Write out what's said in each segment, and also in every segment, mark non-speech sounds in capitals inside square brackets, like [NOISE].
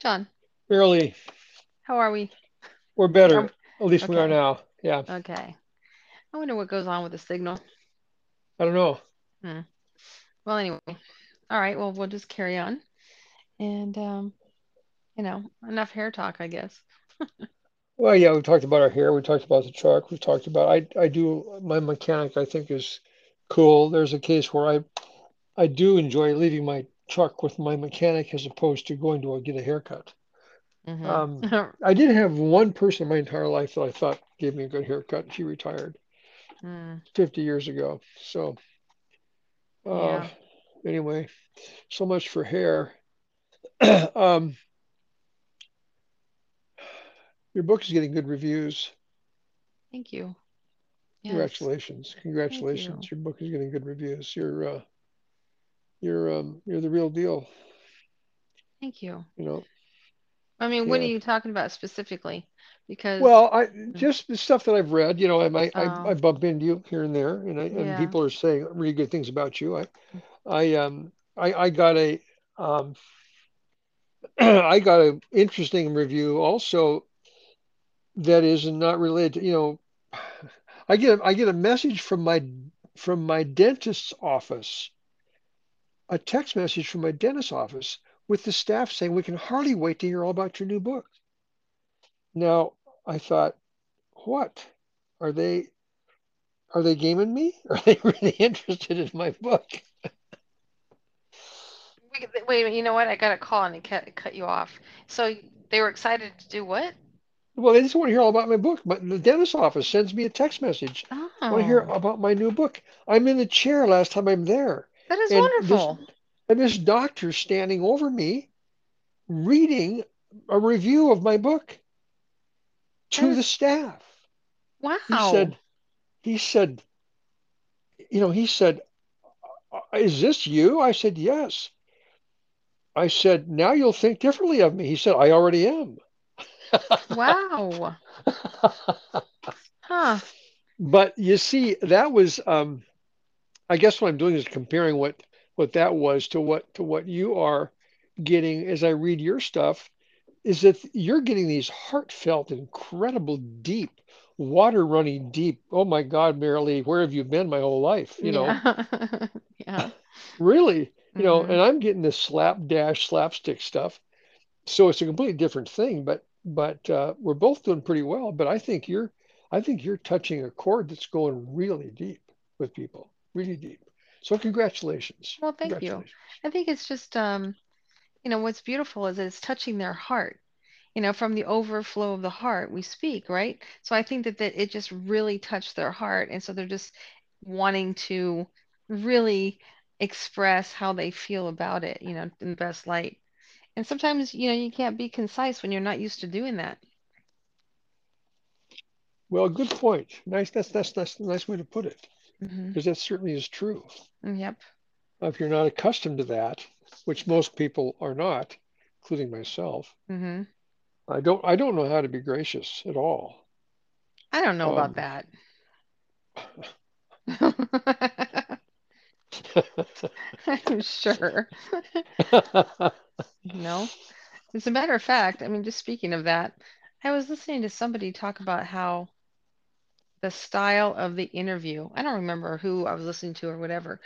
John, Barely. how are we? We're better. At least we are now. Yeah. Okay. I wonder what goes on with the signal. I don't know. Hmm. Well, anyway. All right. Well, we'll just carry on. And, um, you know, enough hair talk, I guess. [LAUGHS] Well, yeah, we talked about our hair. We talked about the truck. We talked about I I do my mechanic I think is cool. There's a case where I I do enjoy leaving my truck with my mechanic as opposed to going to get a haircut. Um, Mm-hmm. [LAUGHS] I did have one person in my entire life that I thought gave me a good haircut. She retired Mm, 50 years ago. So, uh, yeah. anyway, so much for hair. [CLEARS THROAT] Um, your book is getting good reviews. Thank you. Yes. Congratulations. Thank you. Congratulations. Your book is getting good reviews. You're uh you're um you're the real deal, Thank you. you know. I mean, what are you talking about specifically? Because, Well, I just the stuff that I've read, you know, I might I, I oh, bump into you here and there and I and yeah. people are saying really good things about you. I I um I I got a um [CLEARS THROAT] I got an interesting review also that is not related to, you know, I get a, I get a message from my from my dentist's office a text message from my dentist's office with the staff saying, We can hardly wait to hear all about your new book. Now, I thought, what? Are they are they gaming me? [LAUGHS] Are they really interested in my book? Wait, wait, you know what? I got a call and it cut, cut you off. So they were excited to do what? Well, they just want to hear all about my book. But the dentist's office sends me a text message. Oh. I want to hear Oh, about my new book. I'm in the chair last time I'm there. That is And this wonderful. and this doctor standing over me reading a review of my book to the is, staff. He said, he said, you know, he said, Is this you? I said, Yes. I said, Now you'll think differently of me. He said, I already am. Wow. [LAUGHS] Huh. But you see, that was, um, I guess what I'm doing is comparing what what that was to what to what you are getting as I read your stuff, is that you're getting these heartfelt, incredible, deep, water running deep. Oh my God, Merrilee, where have you been my whole life? You know, Yeah. [LAUGHS] Yeah. really, you know, Mm-hmm. and I'm getting this slapdash slapstick stuff. So it's a completely different thing, but but uh, we're both doing pretty well. But I think you're I think you're touching a chord that's going really deep with people, really deep. So congratulations, Well, thank you. I think it's just, um, you know, what's beautiful is it's touching their heart. You know, from the overflow of the heart, we speak, right? So I think that, that it just really touched their heart. And so they're just wanting to really express how they feel about it, you know, in the best light. And sometimes, you know, you can't be concise when you're not used to doing that. Well, good point. Nice. That's that's that's a nice way to put it, hmm because that certainly is true. Yep. If you're not accustomed to that, which most people are not, including myself, hmm I don't I don't know how to be gracious at all. I don't know about Um, that. [LAUGHS] [LAUGHS] I'm sure. [LAUGHS] No. As a matter of fact, I mean, just speaking of that, I was listening to somebody talk about how the style of the interview, I don't remember who I was listening to or whatever,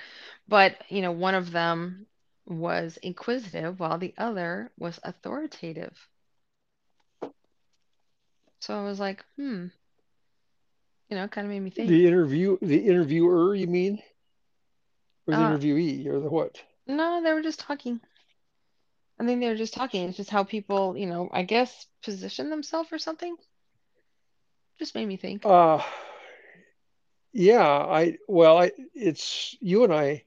but, you know, one of them was inquisitive while the other was authoritative. So I was like, hmm, you know, it kind of made me think. the interview, the interviewer, you mean, or the Uh, interviewee, or the what? no, they were just talking. I think they were just talking. It's just how people, you know, I guess position themselves or something. Just made me think. Uh, yeah, I well, I it's you and I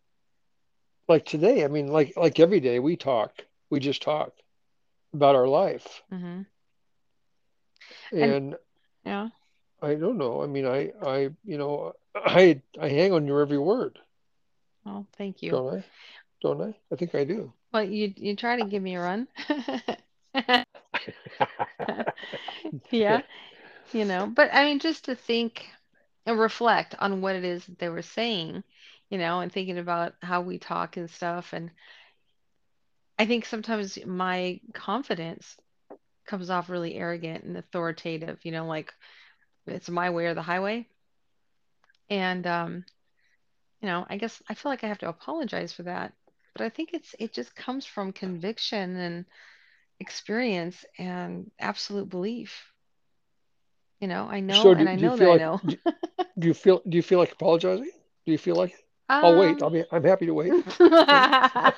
like today. I mean, like like every day we talk, we just talk about our life, Mm-hmm. And and yeah, I don't know. I mean, I I you know, I I hang on your every word, well, thank you. don't I? Don't I? I think I do. Well, you you try to give me a run. [LAUGHS] [LAUGHS] Yeah, you know, but I mean, just to think and reflect on what it is that they were saying, you know, and thinking about how we talk and stuff. And I think sometimes my confidence comes off really arrogant and authoritative, you know, like it's my way or the highway. And um, you know, I guess I feel like I have to apologize for that. But I think it's it just comes from conviction and experience and absolute belief. You know, I know So and do, I you know that I like know. do, do you feel do you feel like apologizing? Do you feel like I'll wait. I'll Um be I'm happy to wait. [LAUGHS]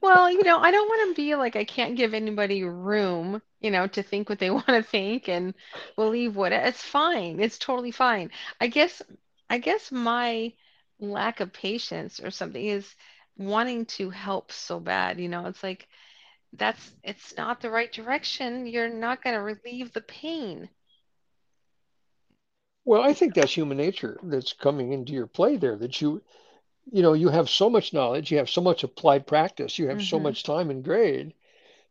Well, you know, I don't want to be like I can't give anybody room, you know, to think what they [LAUGHS] want to think and believe what it's fine. It's totally fine. I guess I guess my lack of patience or something is wanting to help so bad, you know. It's like that's it's not the right direction. You're not going to relieve the pain. Well, I think that's human nature that's coming into your play there, that you you know, you have so much knowledge, you have so much applied practice, you have so hmm much time and grade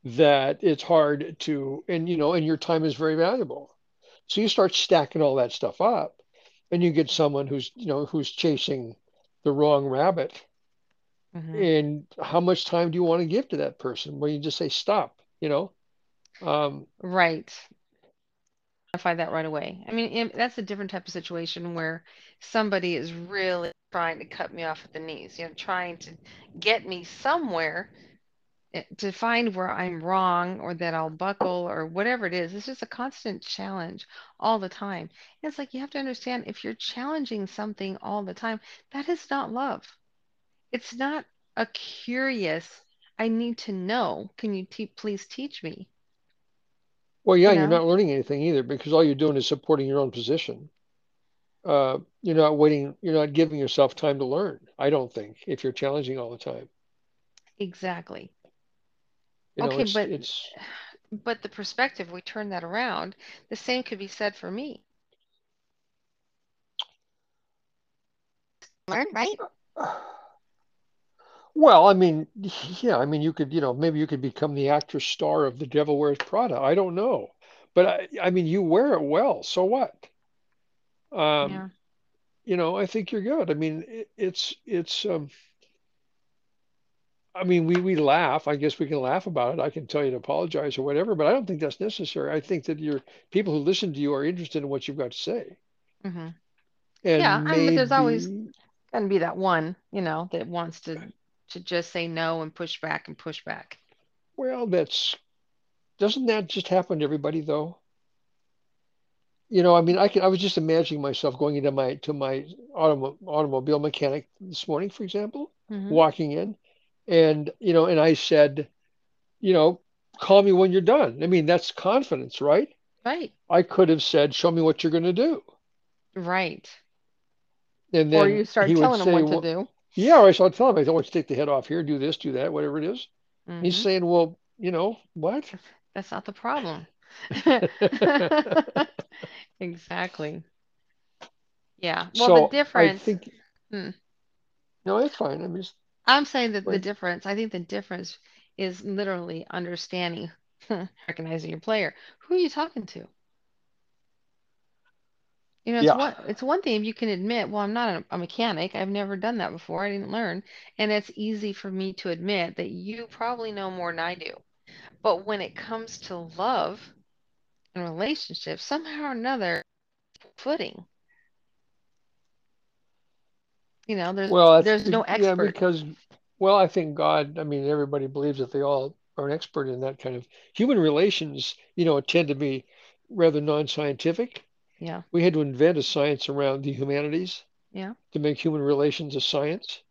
that it's hard to, and you know, and your time is very valuable. So you start stacking all that stuff up, and you get someone who's, you know, who's chasing the wrong rabbit. Hmm And how much time do you want to give to that person? Well, you just say stop, you know? Um, Right. identify that right away. I mean, that's a different type of situation where somebody is really trying to cut me off at the knees, you know, trying to get me somewhere eh, to find where I'm wrong or that I'll buckle or whatever it is. It's just a constant challenge all the time. And it's like you have to understand if you're challenging something all the time, that is not love. It's not a curious, I need to know. Can you te please teach me? well, yeah, You you're know? not learning anything either because all you're doing is supporting your own position. Uh, you're not waiting, you're not giving yourself time to learn, I don't think, if you're challenging all the time. Exactly. You know, Okay, it's but it's But the perspective, we turn that around, the same could be said for me. Learn, right? Well, I mean, yeah, I mean, you could, you know, maybe you could become the actress star of The Devil Wears Prada. I don't know, but I, I mean, you wear it well, so what? Um, Yeah. you know, I think you're good. I mean, it, it's it's um, I mean, we we laugh. I guess we can laugh about it. I can tell you to apologize or whatever, but I don't think that's necessary. I think that your people who listen to you are interested in what you've got to say, Mm-hmm. Yeah, and I mean, but there's always going to be that one, you know, that wants to to just say no and push back and push back. well, that's doesn't that just happen to everybody though? You know, I mean, I can, I was just imagining myself going into my to my automo automobile mechanic this morning, for example, hmm walking in, and you know, and I said, you know, call me when you're done. I mean, that's confidence, right? Right. I could have said, show me what you're going to do. Right. And Or then you start telling them say, what to well, do. Yeah, or I shall tell him, I don't want you to take the head off here, do this, do that, whatever it is. He's hmm saying, well, you know, what? That's not the problem. [LAUGHS] Exactly. Yeah. Well, the So I difference, think, hmm, no, it's fine. I'm just, I'm saying that the difference, I think the difference is literally understanding, [LAUGHS] recognizing your player. Who are you talking to? You know, it's Yeah. one it's one thing if you can admit, well, I'm not a, a mechanic. I've never done that before. I didn't learn. And it's easy for me to admit that you probably know more than I do. But when it comes to love and relationships, somehow or another, footing, you know, there's Well, there's no be- yeah, expert. because, well, I think God, I mean, everybody believes that they all are an expert in that kind of human relations, you know, tend to be rather non-scientific. Yeah. We had to invent a science around the humanities Yeah. to make human relations a science.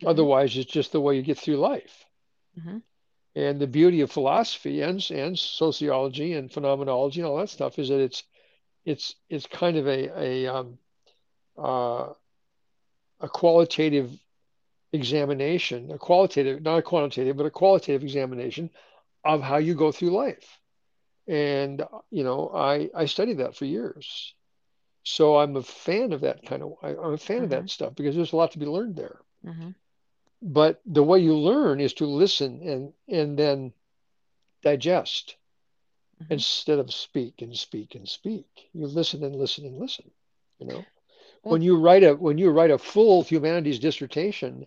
hmm Otherwise, it's just the way you get through life. hmm And the beauty of philosophy and and sociology and phenomenology and all that stuff is that it's it's it's kind of a a um, uh, a qualitative examination, a qualitative, not a quantitative, but a qualitative examination of how you go through life. And you know, I I studied that for years. So I'm a fan of that kind of I, I'm a fan of hmm that stuff because there's a lot to be learned there. hmm But the way you learn is to listen and and then digest hmm instead of speak and speak and speak. You listen and listen and listen, you know. When you write a when you write a full humanities dissertation,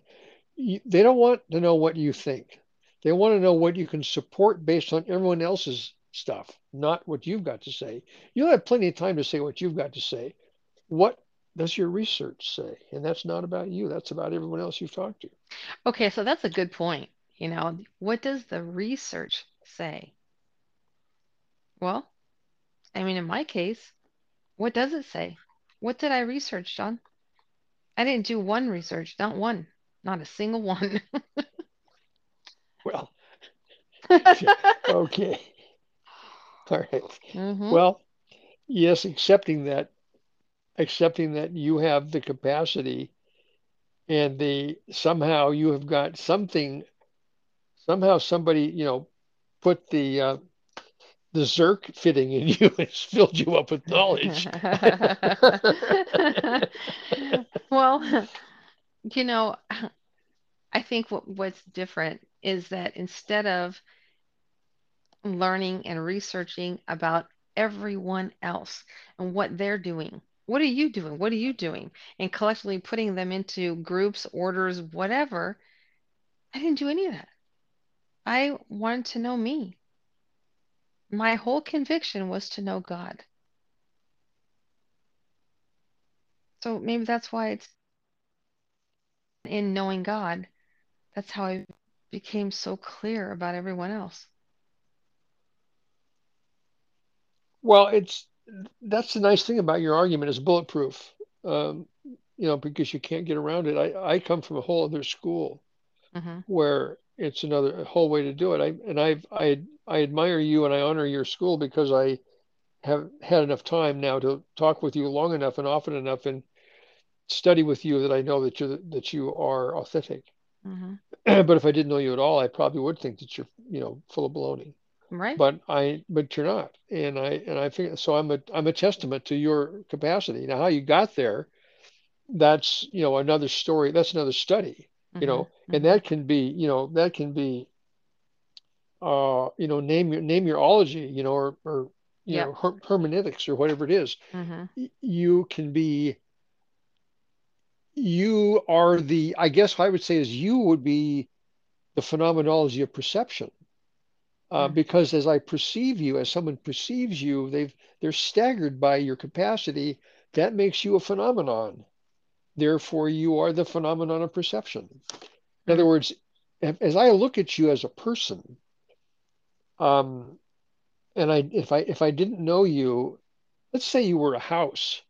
you, they don't want to know what you think. They want to know what you can support based on everyone else's stuff, not what you've got to say. You'll have plenty of time to say what you've got to say. What does your research say? And that's not about you. That's about everyone else you've talked to. okay, so that's a good point. You know, what does the research say? Well, I mean, in my case, what does it say? What did I research, John? I didn't do one research, not one, not a single one. [LAUGHS] Well, [LAUGHS] okay. All right. hmm Well, yes, accepting that, accepting that you have the capacity and the somehow you have got something, somehow somebody, you know, put the uh, the Zerk fitting in [LAUGHS] you has filled you up with knowledge. [LAUGHS] Well, you know, I think what, what's different is that instead of learning and researching about everyone else and what they're doing, what are you doing? What are you doing? And collectively putting them into groups, orders, whatever, I didn't do any of that. I wanted to know me. My whole conviction was to know God. So maybe that's why it's in knowing God, that's how I became so clear about everyone else. Well, it's that's the nice thing about your argument is bulletproof. Um, you know, because you can't get around it. I, I come from a whole other school hmm where it's another whole way to do it. I and I've I I admire you and I honor your school because I have had enough time now to talk with you long enough and often enough and study with you that I know that you that you are authentic. hmm [CLEARS THROAT] But if I didn't know you at all, I probably would think that you're, you know, full of baloney. Right? But I, but you're not. And I, and I think so. I'm a, I'm a testament to your capacity. Now, how you got there, that's, you know, another story. That's another study, you know, and hmm that can be, you know, that can be, uh, you know, name your, name your ology, you know, or, or, you Yep. know, her, hermeneutics or whatever it is. hmm You can be, you are the, I guess what I would say is you would be the phenomenology of perception uh, hmm because as I perceive you, as someone perceives you, they've they're staggered by your capacity. That makes you a phenomenon. Therefore, you are the phenomenon of perception. In other words, as I look at you as a person, um, and I if I if I didn't know you, let's say you were a house.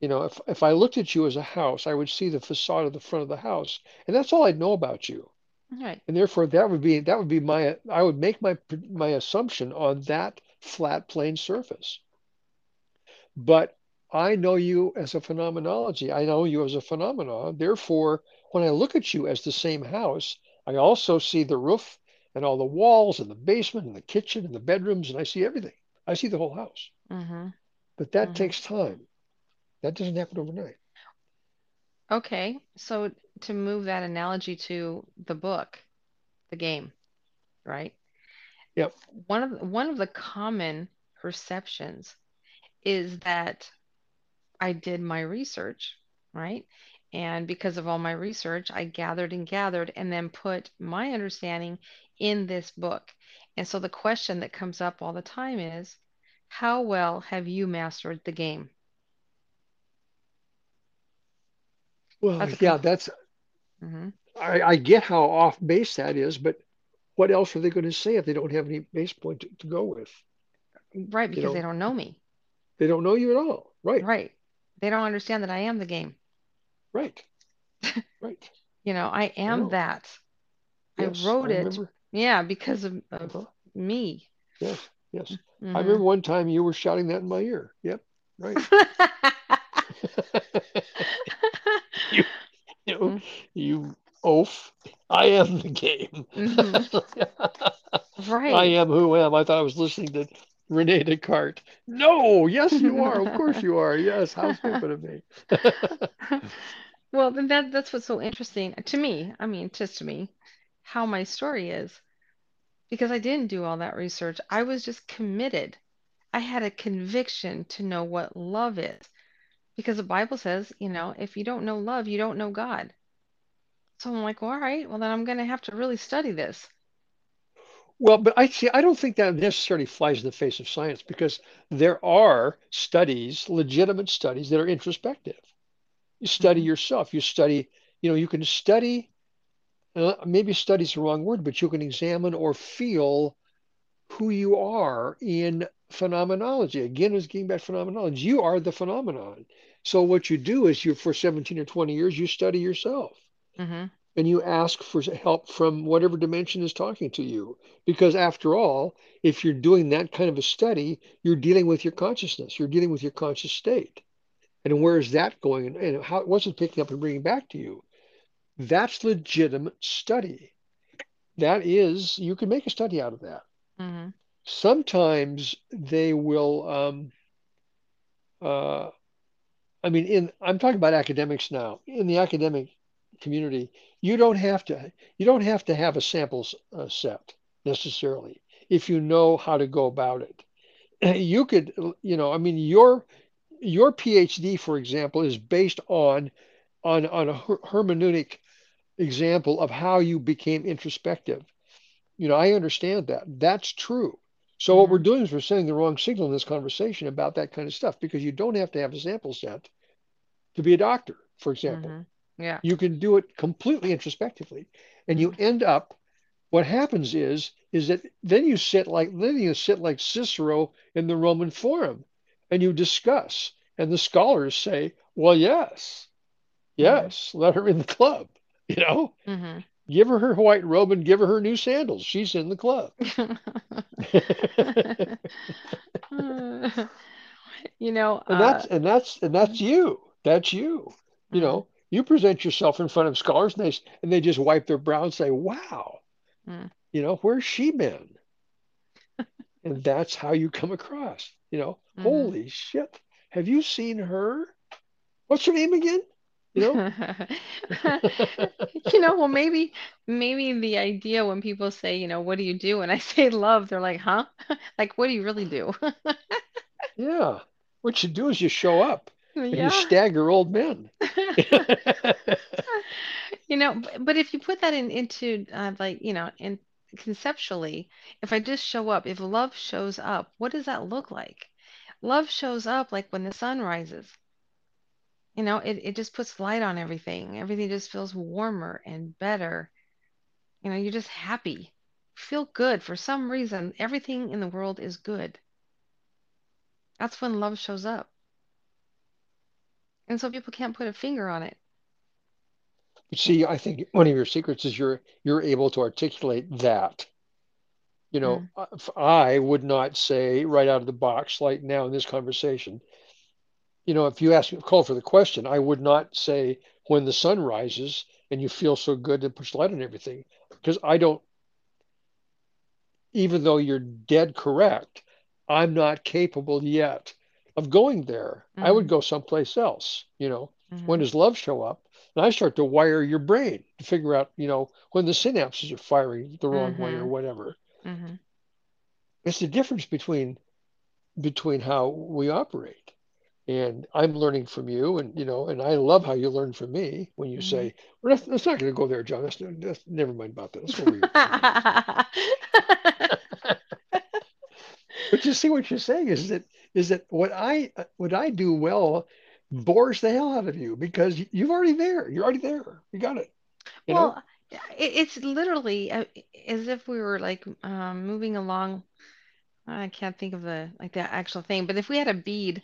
You know, if if I looked at you as a house, I would see the facade of the front of the house, and that's all I'd know about you. Right. And therefore, that would be that would be my I would make my my assumption on that flat plane surface. But I know you as a phenomenology. I know you as a phenomenon. Therefore, when I look at you as the same house, I also see the roof and all the walls and the basement and the kitchen and the bedrooms, and I see everything. I see the whole house. hmm But that hmm takes time. That doesn't happen overnight. Okay. So to move that analogy to the book, the game, right? Yep. One of the, one of the common perceptions is that I did my research, right? And because of all my research, I gathered and gathered and then put my understanding in this book. And so the question that comes up all the time is, how well have you mastered the game? Well, That's yeah, that's hmm I, I get how off base that is, but what else are they going to say if they don't have any base point to, to go with? Right, You because they don't know me. they don't know you at all. Right, Right. They don't understand that I am the game. right, [LAUGHS] right. You know, I I am know. that. I Yes, I wrote it, yeah, because of, of Uh-huh. me. Yes, yes. I hmm remember one time you were shouting that in my ear. Yep, right. [LAUGHS] [LAUGHS] You, you, you oaf. I am the game. [LAUGHS] hmm I am who am. I thought I was listening to Rene Descartes. No, yes, you are. Of course you are. Yes, how stupid of me. Well, then that that's what's so interesting to me. I mean, just to me, how my story is because I didn't do all that research. I was just committed. I had a conviction to know what love is. Because the Bible says, you know, if you don't know love, you don't know God. So I'm like, well, all right, well then I'm going to have to really study this. Well, but I see, I don't think that necessarily flies in the face of science because there are studies, legitimate studies that are introspective. You study hmm yourself. You study, you know, you can study, uh, maybe study is the wrong word, but you can examine or feel who you are in phenomenology. Again, it's getting back phenomenology. You are the phenomenon. So what you do is you, for 17 or 20 years, you study yourself hmm and you ask for help from whatever dimension is talking to you. Because after all, if you're doing that kind of a study, you're dealing with your consciousness, you're dealing with your conscious state. And where is that going? And how what's it picking up and bringing back to you? That's legitimate study. That is, you can make a study out of that. hmm Sometimes they will um, uh, I mean, in I'm talking about academics now. In the academic community, you don't have to you don't have to have a samples uh, set necessarily if you know how to go about it. [CLEARS THROAT] You could, you know, I mean, your your PhD, for example, is based on on on a hermeneutic example of how you became introspective. You know, I understand that. That's true. So what we're hmm doing is we're sending the wrong signal in this conversation about that kind of stuff because you don't have to have a sample set to be a doctor, for example. hmm Yeah. You can do it completely introspectively. And you hmm end up, what happens is, is that then you sit like then you sit like Cicero in the Roman Forum and you discuss. And the scholars say, well, yes, hmm yes, let her in the club. [LAUGHS] You know, hmm give her her white robe and give her her new sandals. She's in the club. [LAUGHS] You know, [LAUGHS] And uh, that's and that's and that's you. That's you. You mm, know, you present yourself in front of scholars and they and they just wipe their brow and say, "Wow, mm, you know, where's she been?" [LAUGHS] And that's how you come across. You know, mhm. holy shit, have you seen her? What's her name again? You know, [LAUGHS] You know, well, maybe, maybe the idea when people say, you know, what do you do? And I [LAUGHS] say love, they're like, huh? [LAUGHS] Like, what do you really do? yeah. What you do is you show up and you stagger old men. You know, but if you put that in into uh, like, you know, in conceptually, if I just show up, if love shows up, what does that look like? Love shows up like when the sun rises. You know, it, it just puts light on everything. Everything just feels warmer and better. You know, you're just happy. Feel good. For some reason, everything in the world is good. That's when love shows up. And so people can't put a finger on it. You see, I think one of your secrets is you're you're able to articulate that. You know, Mm, I would not say right out of the box, like now in this conversation, you know, if you ask me, call for the question, I would not say when the sun rises and you feel so good to push light on everything, because I don't, even though you're dead correct, I'm not capable yet of going there. I would mm, go someplace else. You know, when mm, does love show up? And I start to wire your brain to figure out, you know, when the synapses are firing the wrong way or mm, whatever. mm, It's the difference between between how we operate. And I'm learning from you, and you know, and I love how you learn from me when you mm, say, well, let's, let's not going to go there, John. Let's, let's never mind about that. Let's go where you're coming from. But you see what you're saying is that is that what I what I do well bores the hell out of you because you're already there. You're already there. You got it. You? Well, it, it's literally uh, as if we were like um, moving along. I can't think of the like the actual thing, but if we had a bead,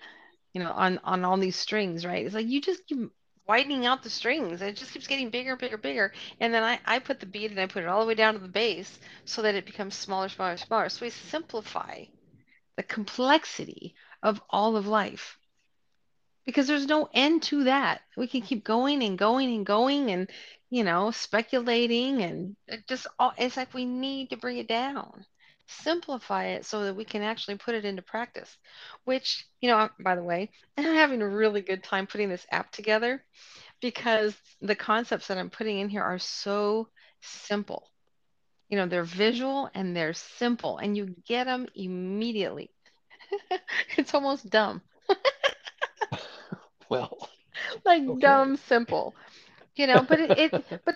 you know, on on all these strings, right? It's like you just keep widening out the strings. It just keeps getting bigger, bigger, bigger. And then I I put the bead and I put it all the way down to the base so that it becomes smaller, smaller, smaller. So we simplify the complexity of all of life because there's no end to that. We can keep going and going and going and, you know, speculating and just all, it's like we need to bring it down, simplify it so that we can actually put it into practice. Which, you know, by the way, [LAUGHS] I'm having a really good time putting this app together because the concepts that I'm putting in here are so simple. You know, they're visual and they're simple and you get them immediately. [LAUGHS] It's almost dumb. [LAUGHS] well, like okay. dumb simple. You know, but it, it but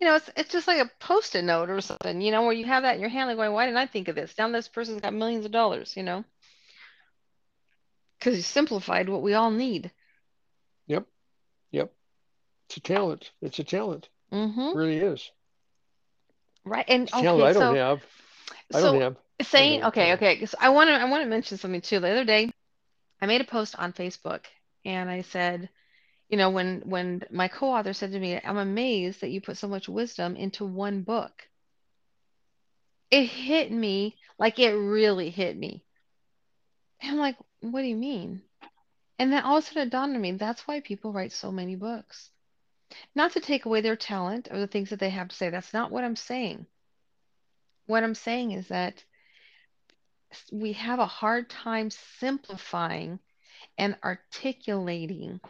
you know, it's it's just like a post-it note or something, you know, where you have that in your hand, like going, why didn't I think of this? Now this person's got millions of dollars, you know, because you simplified what we all need. Yep, yep. It's a talent. It's a talent. Mm-hmm. It really is. Right. And okay, talent I don't have. I so don't have. saying what okay, talent. okay. So I want to I want to mention something too. The other day, I made a post on Facebook, and I said, you know, when when my co-author said to me, I'm amazed that you put so much wisdom into one book. It hit me like it really hit me. And I'm like, what do you mean? And then all of a sudden dawned on me, that's why people write so many books. Not to take away their talent or the things that they have to say. That's not what I'm saying. What I'm saying is that we have a hard time simplifying and articulating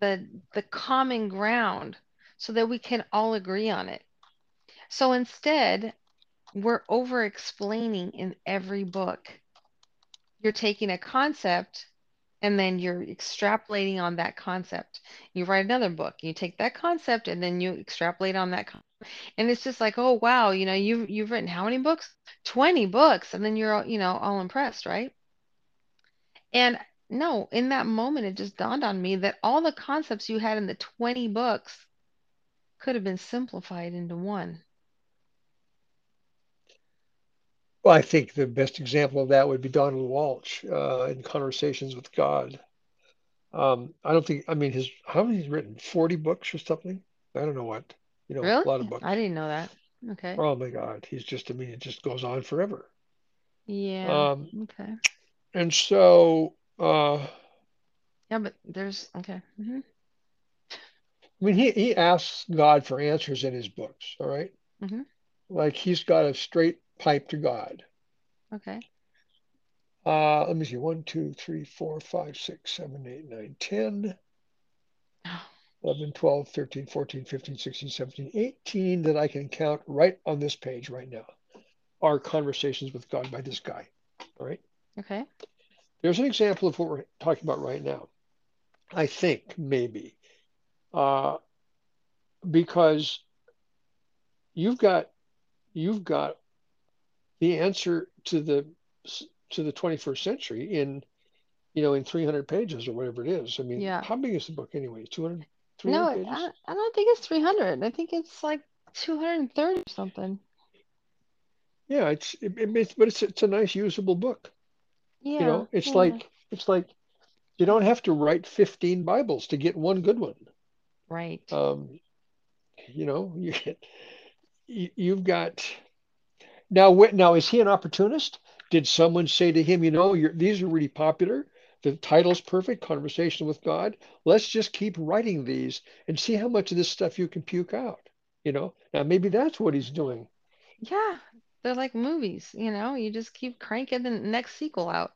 the the common ground so that we can all agree on it. So instead, we're over explaining in every book. You're taking a concept and then you're extrapolating on that concept. You write another book, you take that concept and then you extrapolate on that. Con- and it's just like, oh wow, you know, you've you've written how many books? 20 books, and then you're all, you know, all impressed, right? And no, in that moment, it just dawned on me that all the concepts you had in the 20 books could have been simplified into one. Well, I think the best example of that would be Donald Walsch uh, in Conversations with God. Um, I don't think, I mean, his, how many he's written? 40 books or something? I don't know what, you know, Really? a lot of books. I didn't know that. Okay. Oh my God. He's just, I mean, it just goes on forever. Yeah. Um, Okay. and so, uh, Yeah, but there's okay. hmm I mean, he, he asks God for answers in his books, all right? hmm Like he's got a straight pipe to God. Okay. Uh, let me see, one, two, three, four, five, six, seven, eight, nine, 10, Oh, [SIGHS] 11, 12, 13, 14, 15, 16, 17, 18 that I can count right on this page right now are conversations with God by this guy. All right. okay. There's an example of what we're talking about right now. I think maybe uh, because you've got you've got the answer to the to the 21st century in you know in 300 pages or whatever it is. I mean, Yeah. how big is the book anyway? 200 No, 300 it- pages? I, I don't think it's 300. I think it's like 230 or something. Yeah, it's it, it- it's but it's it's a nice usable book. Yeah. You know, it's yeah. like it's like you don't have to write 15 Bibles to get one good one. Right. Um, you know, you, [LAUGHS] you you've got now. Now, is he an opportunist? Did someone say to him, you know, you're, these are really popular. The title's perfect, Conversation with God. Let's just keep writing these and see how much of this stuff you can puke out. You know, now maybe that's what he's doing. Yeah. They're like movies, you know, you just keep cranking the next sequel out.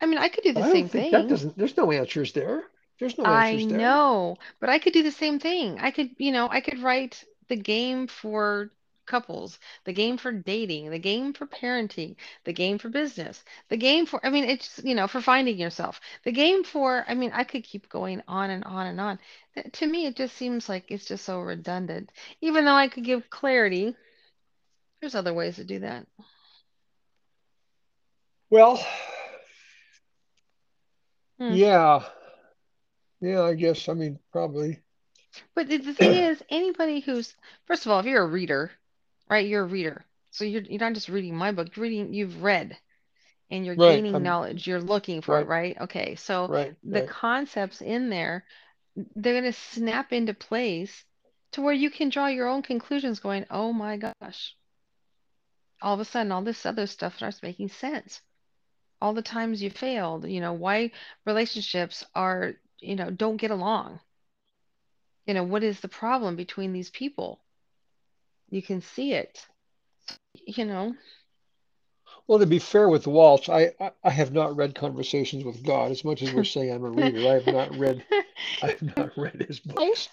I mean, I could do the I don't same think that thing. doesn't. There's no answers there. There's no I answers there. know, but I could do the same thing. I could, you know, I could write the game for couples, the game for dating, the game for parenting, the game for business, the game for, I mean, it's, you know, for finding yourself, the game for, I mean, I could keep going on and on and on. To me, it just seems like it's just so redundant. Even though I could give clarity, there's other ways to do that. Well, Hmm. yeah, yeah. I guess. I mean, probably. But the, thing is, anybody who's, first of all, if you're a reader, right, you're a reader. So you're you're not just reading my book, you're reading, you've read and you're Right. gaining I'm knowledge. You're looking for it, right. right? Okay. So Right. the Right. concepts in there, they're going to snap into place to where you can draw your own conclusions going, oh my gosh. All of a sudden, all this other stuff starts making sense. All the times you failed, you know, why relationships are, you know, don't get along. You know, what is the problem between these people? You can see it, you know. Well, to be fair with Walsch, I, I I have not read Conversations with God as much as we're [LAUGHS] saying I'm a reader. I have not read I have not read his [LAUGHS] books.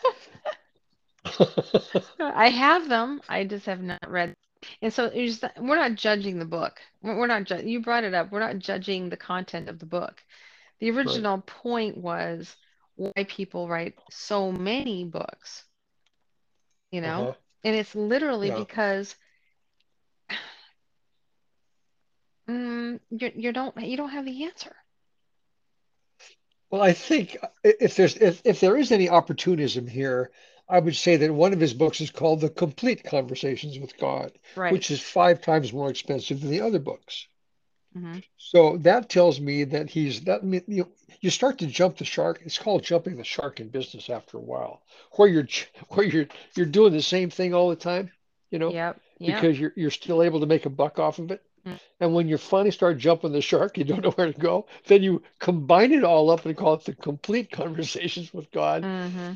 I have them. I just have not read. And so just, we're not judging the book. We're not ju you brought it up. We're not judging the content of the book. The Right. original point was why people write so many books, you know? Uh-huh. And it's literally Yeah. because [SIGHS] mm, you you don't you don't have the answer. Well, I think if there's if, if there is any opportunism here, I would say that one of his books is called The Complete Conversations with God, Right. which is five times more expensive than the other books. hmm So that tells me that he's that you you start to jump the shark. It's called jumping the shark in business after a while, where you're [LAUGHS] where you're you're doing the same thing all the time, you know, Yep. Yep. because you're you're still able to make a buck off of it. Mm. And when you finally start jumping the shark, you don't know where to go. Then you combine it all up and call it the complete conversations with God. Mm-hmm.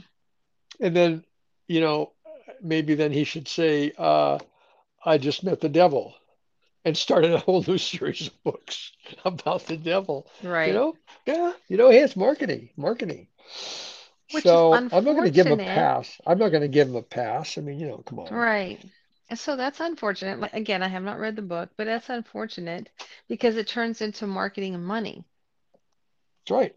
And then, you know, maybe then he should say, uh, I just met the devil and started a whole new [LAUGHS] series of books about the devil. Right. You know, yeah, you know, hey, it's marketing, marketing. Which So I'm not going to give him a pass. I'm not going to give him a pass. I mean, you know, come on. Right. So that's unfortunate. Like again, I have not read the book, but that's unfortunate because it turns into marketing and money. It's right.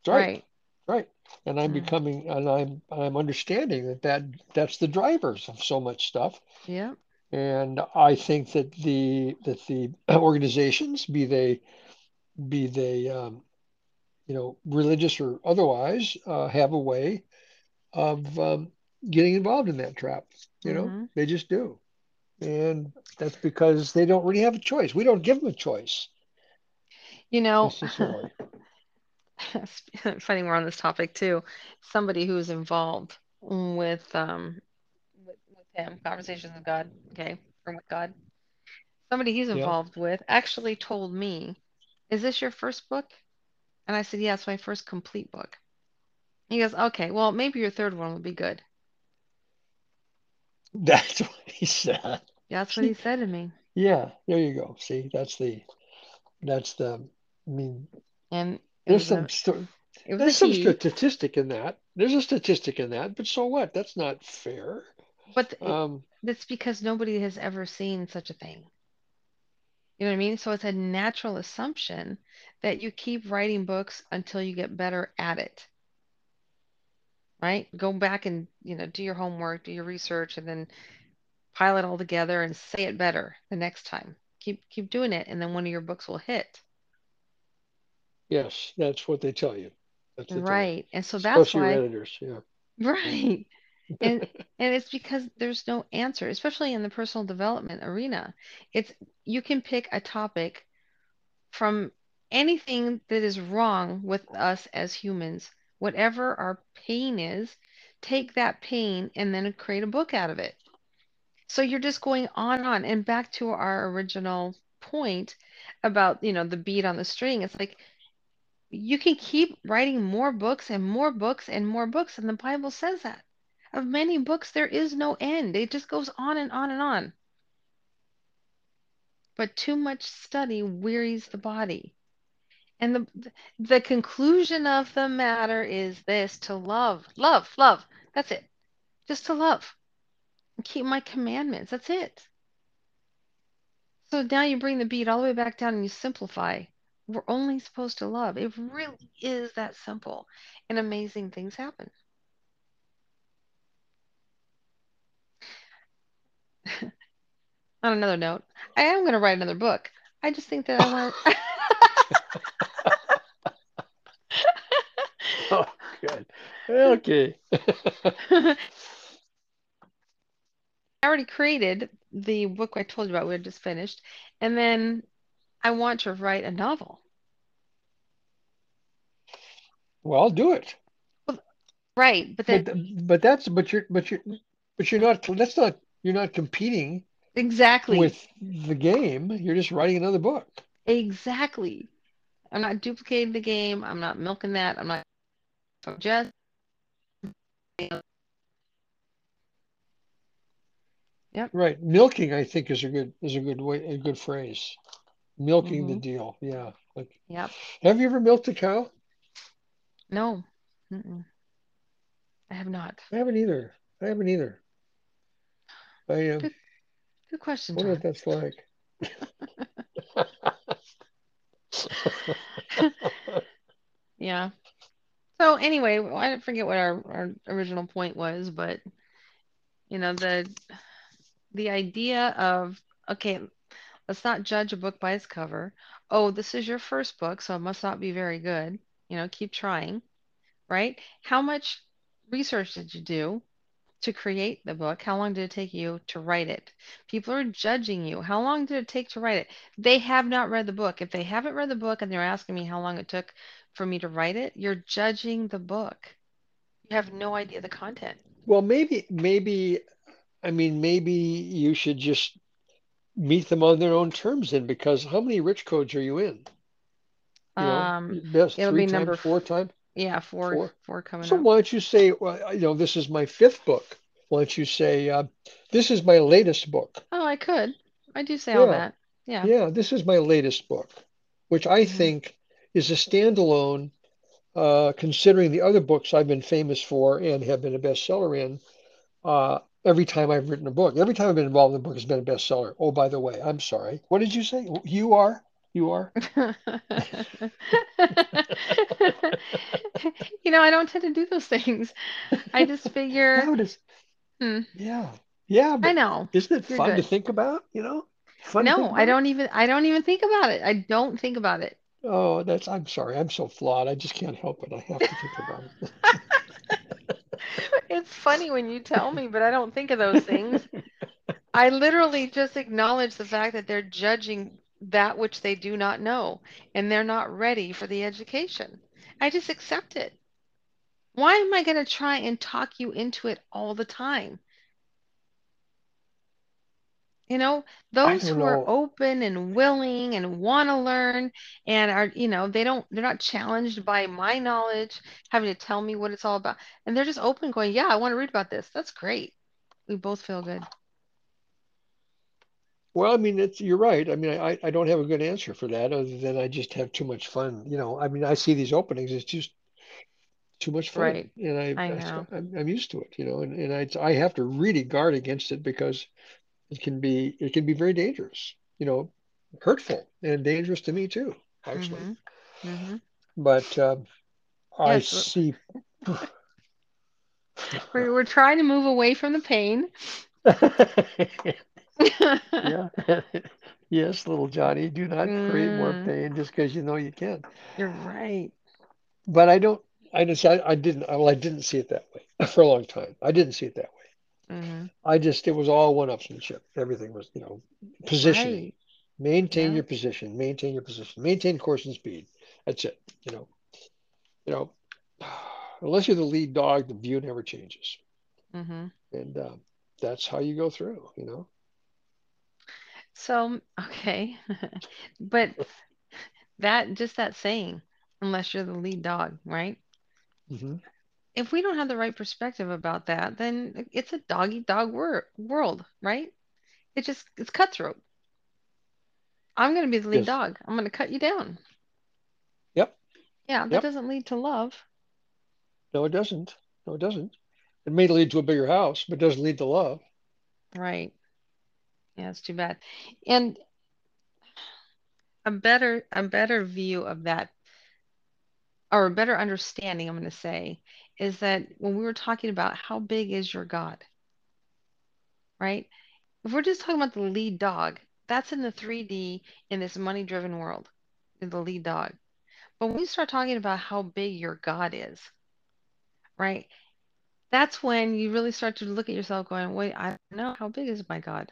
It's right. Right. Right. And I'm Mm. becoming, and I'm, I'm understanding that, that that's the drivers of so much stuff. Yeah. And I think that the that the [CLEARS THROAT] organizations, be they be they um, you know religious or otherwise, uh, have a way of um, getting involved in that trap. You know, hmm they just do, and that's because they don't really have a choice. We don't give them a choice You know, [LAUGHS] [LAUGHS] funny we're on this topic too. Somebody who's involved with um with, with him, conversations with God, okay, or with God. Somebody he's Yeah, involved with actually told me, "Is this your first book?" And I said, "Yeah, it's my first complete book." He goes, "Okay, well, maybe your third one would be good." [LAUGHS] that's what he said. That's what he said to me. [LAUGHS] yeah, there you go. See, that's the that's the. I mean, And there's some st it was a there's some statistic in that. There's a statistic in that, but so what? That's not fair. but Um, that's because nobody has ever seen such a thing. You know what I mean? So it's a natural assumption that you keep writing books until you get better at it, right? Go back and, you know, do your homework, do your research, and then pile it all together and say it better the next time. Keep keep doing it, and then one of your books will hit. Yes, that's what they tell you. That's what they tell. Right. And so that's Especially your why, editors. Yeah. [LAUGHS] right. And and it's because there's no answer, especially in the personal development arena. It's you can pick a topic from anything that is wrong with us as humans, whatever our pain is, take that pain and then create a book out of it. So you're just going on and on. And back to our original point about, you know, the beat on the string. It's like you can keep writing more books and more books and more books. And the Bible says that. Of many books, there is no end. It just goes on and on and on. But too much study wearies the body. And the the conclusion of the matter is this to love, love, love. That's it. Just to love keep my commandments. That's it. So now you bring the beat all the way back down and you simplify. We're only supposed to love. It really is that simple. And amazing things happen. [LAUGHS] On another note, I am going to write another book. I just think that I [LAUGHS] want [LAUGHS] Oh, good. Okay. I already created the book I told you about, we had just finished, and then I want to write a novel. Well, I'll do it. Right, but But then but that's but you're but you're but you're not that's not you're not competing exactly, with the game. You're just writing another book. exactly. I'm not duplicating the game. I'm not milking that. I'm not I'm just yep. Right. Milking, I think, is a good is a good way a good phrase. Milking the hmm deal. Yeah. Like, Yep. have you ever milked a cow? No. Mm-mm. I have not. I haven't either. I haven't either. I um, Good good question, wonder what John. that's like. [LAUGHS] Yeah. So anyway, I forget what our, our original point was, but you know, the the idea of okay, let's not judge a book by its cover. Oh, this is your first book, so it must not be very good. You know, keep trying, right? How much research did you do to create the book? How long did it take you to write it? People are judging you. How long did it take to write it? They have not read the book. If they haven't read the book and they're asking me how long it took for me to write it, you're judging the book. You have no idea the content. Well, maybe, maybe, I mean, maybe you should just meet them on their own terms then, because how many rich codes are you in? You know, Um, it'll be times, number four time. yeah, four four. four coming So up. why don't you say, well, you know, this is my fifth book. Why don't you say, uh, this is my latest book? Oh, I could. I do say all that. Yeah. yeah, this is my latest book, which I hmm think is a standalone, uh, considering the other books I've been famous for and have been a bestseller in. Uh, every time I've written a book, every time I've been involved in a book, has been a bestseller. Oh, by the way, I'm sorry. What did you say? You are? You are? [LAUGHS] [LAUGHS] You know, I don't tend to do those things. I just figure, How does, hmm, yeah, yeah, I know. isn't it You're fun to think about? You know, fun No, I don't even I don't even think about it. I don't think about it. Oh, that's, I'm sorry. I'm so flawed. I just can't help it. I have to think about it. [LAUGHS] It's funny when you tell me, but I don't think of those things. I literally just acknowledge the fact that they're judging that which they do not know and they're not ready for the education. I just accept it. Why am I going to try and talk you into it all the time? You know, those who are open and willing and want to learn and are, you know, they don't, they're not challenged by my knowledge, having to tell me what it's all about. And they're just open, going, yeah, I want to read about this. That's great. We both feel good. Well, I mean, it's, you're right. I mean, I, I don't have a good answer for that other than I just have too much fun. You know, I mean, I see these openings. It's just too much fun. Right. And I, I I, know. I'm, I'm used to it, you know, and, and I, I have to really guard against it because it can be, it can be very dangerous, you know, hurtful and dangerous to me too, actually. Mm-hmm. Mm-hmm. But, um, I Yes, see. [LAUGHS] we're we're trying to move away from the pain. [LAUGHS] [LAUGHS] Yeah. [LAUGHS] Yes, little Johnny, do not create more Mm, pain just because you know you can. you're right. But I don't, I just, I, I didn't, well, I didn't see it that way [LAUGHS] for a long time. I didn't see it that way. Mm-hmm. I just, it was all one-upsmanship. Everything was, you know, positioning. Right. Maintain Yeah. your position, maintain your position, maintain course and speed. That's it. You know, you know, [SIGHS] unless you're the lead dog, the view never changes. Mm-hmm. And uh, that's how you go through, you know. So, okay. [LAUGHS] But that just that saying, unless you're the lead dog, right? hmm If we don't have the right perspective about that, then it's a doggy dog wor world, right? It just it's cutthroat. I'm going to be the lead Yes. dog. I'm going to cut you down. Yep. Yeah, that Yep. doesn't lead to love. No, it doesn't. No, it doesn't. It may lead to a bigger house, but it doesn't lead to love. Right. Yeah, it's too bad. And a better a better view of that or a better understanding, I'm going to say, is that when we were talking about how big is your God, right? If we're just talking about the lead dog, that's in the 3D in this money-driven world, the lead dog. But when we start talking about how big your God is, right? That's when you really start to look at yourself going, wait, I don't know, how big is my God?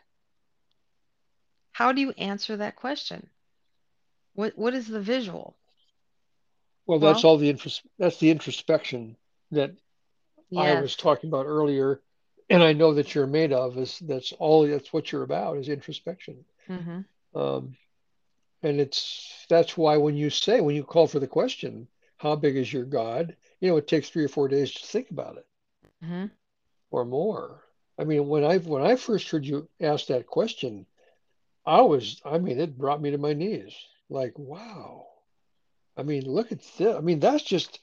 How do you answer that question? What what is the visual? Well, that's Well, all the intros that's the introspection that I was talking about earlier, and I know that you're made of is that's all that's what you're about is introspection. Mm-hmm. Um, and it's that's why when you say when you call for the question, how big is your God? You know, it takes three or four days to think about it Mm-hmm. or more. I mean, when I when I first heard you ask that question, I was I mean, it brought me to my knees. Like, wow. I mean, look at this. I mean, that's just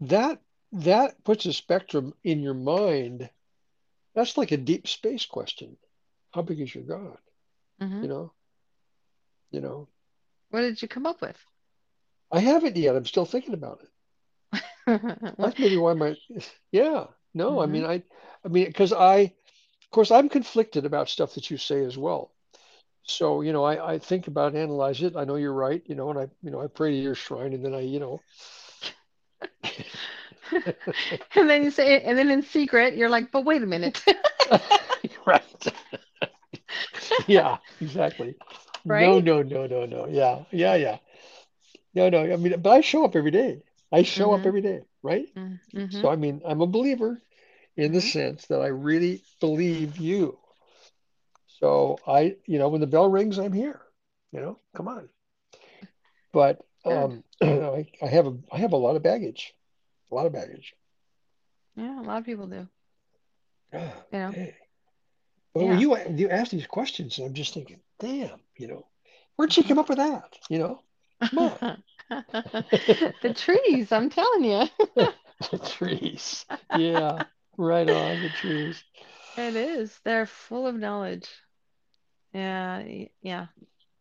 that that puts a spectrum in your mind. That's like a deep space question. How big is your God? Mm-hmm. You know, you know. What did you come up with? I haven't yet. I'm still thinking about it. [LAUGHS] That's maybe why my, yeah, no, I hmm mean, I, I mean, because I, of course, I'm conflicted about stuff that you say as well. So, you know, I, I think about, analyze it. I know you're right, you know, and I, you know, I pray to your shrine and then I, you know, [LAUGHS] And then you say, and then in secret, you're like, but wait a minute, [LAUGHS] right. Yeah, exactly. No, right? no, no, no, no. no Yeah, yeah, yeah. No, no. I mean, but I show up every day. I show up hmm every day, right? hmm So, I mean, I'm a believer in the hmm sense that I really believe you. So I, you know, when the bell rings, I'm here. You know, come on. But um, [CLEARS THROAT] I, I have a I have a lot of baggage, a lot of baggage. Yeah, a lot of people do. Ah, You know, dang. Well, yeah. you you ask these questions, I'm just thinking, damn, you know, where'd hmm come up with that? You know, come on. [LAUGHS] The trees, I'm telling you. [LAUGHS] The trees. Yeah, right on the trees. It is. They're full of knowledge. Yeah, yeah,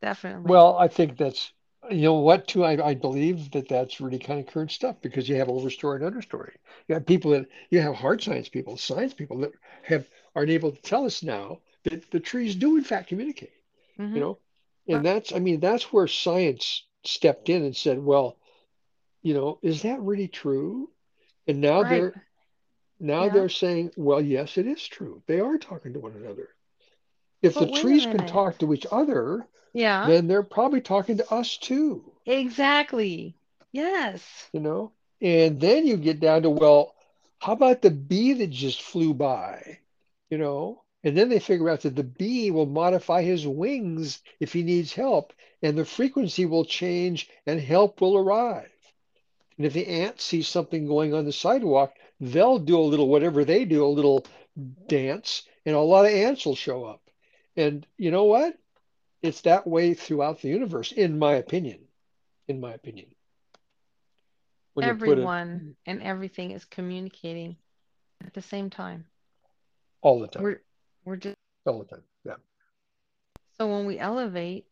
definitely. Well, I think that's, you know what, too, I, I believe that that's really kind of current stuff because you have overstory and understory. You have people that, you have hard science people, science people that have aren't able to tell us now that the trees do in fact communicate, you hmm know? And that's, I mean, that's where science stepped in and said, well, you know, is that really true? And now Right. they're now Yeah. they're saying, well, yes, it is true. They are talking to one another. If the But a trees can talk to each other, Yeah, then they're probably talking to us too, exactly. Yes. you know? And then you get down to, well, how about the bee that just flew by, you know? And then they figure out that the bee will modify his wings if he needs help, and the frequency will change and help will arrive. And if the ant sees something going on the sidewalk, they'll do a little, whatever they do, a little dance, and a lot of ants will show up. And you know what? It's that way throughout the universe, in my opinion. In my opinion, when you put it Everyone and everything is communicating at the same time. all the time, We're we're just all the time. Yeah. so when we elevate,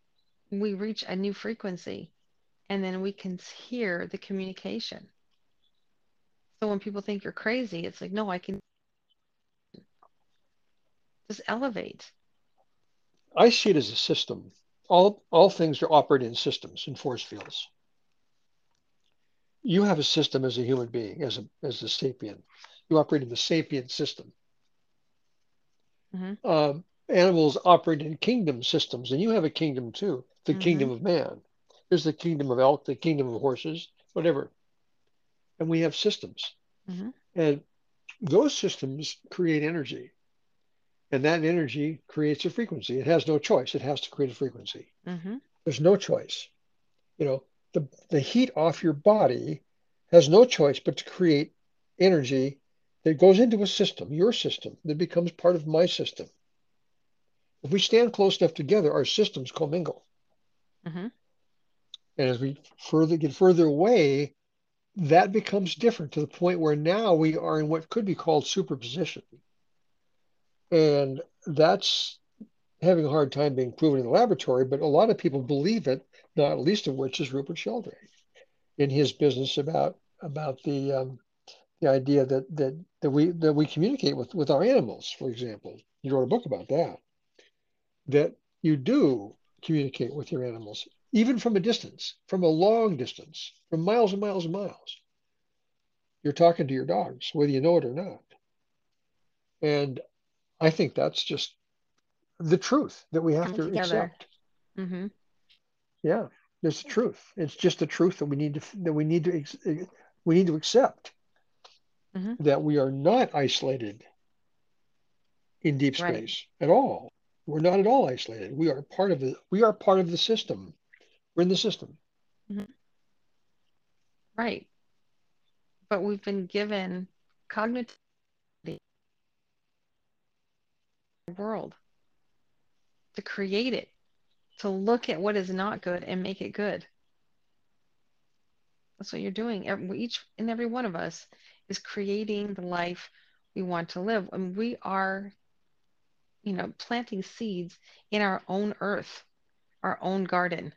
we reach a new frequency and then we can hear the communication. So when people think you're crazy, it's like, no, I can just elevate. I see it as a system. All all things are operating in systems in force fields. You have a system as a human being, as a as a sapient. You operate in the sapient system. hmm Um, animals operate in kingdom systems, and you have a kingdom too, the hmm kingdom of man. There's the kingdom of elk, the kingdom of horses, whatever. And we have systems. hmm And those systems create energy. And that energy creates a frequency. It has no choice. It has to create a frequency. hmm There's no choice. You know, the, the heat off your body has no choice but to create energy that goes into a system, your system, that becomes part of my system. If we stand close enough together, our systems commingle. hmm And as we further get further away, that becomes different to the point where now we are in what could be called superposition. And that's having a hard time being proven in the laboratory, but a lot of people believe it, not least of which is Rupert Sheldrake in his business about about the um, the idea that that that we that we communicate with with our animals, for example. He wrote a book about that. That you do communicate with your animals, even from a distance, from a long distance, from miles and miles and miles. You're talking to your dogs, whether you know it or not. And I think that's just the truth that we have Coming to together. accept. hmm Yeah, it's the truth. It's just the truth that we need to that we need to we need to accept hmm that we are not isolated in deep Right. space at all. We're not at all isolated. We are part of the we are part of the system. We're in the system. hmm Right. But we've been given cognitive world to create it, to look at what is not good and make it good. That's what you're doing. Each and every one of us is creating the life we want to live. And we are, you know, planting seeds in our own earth, our own garden.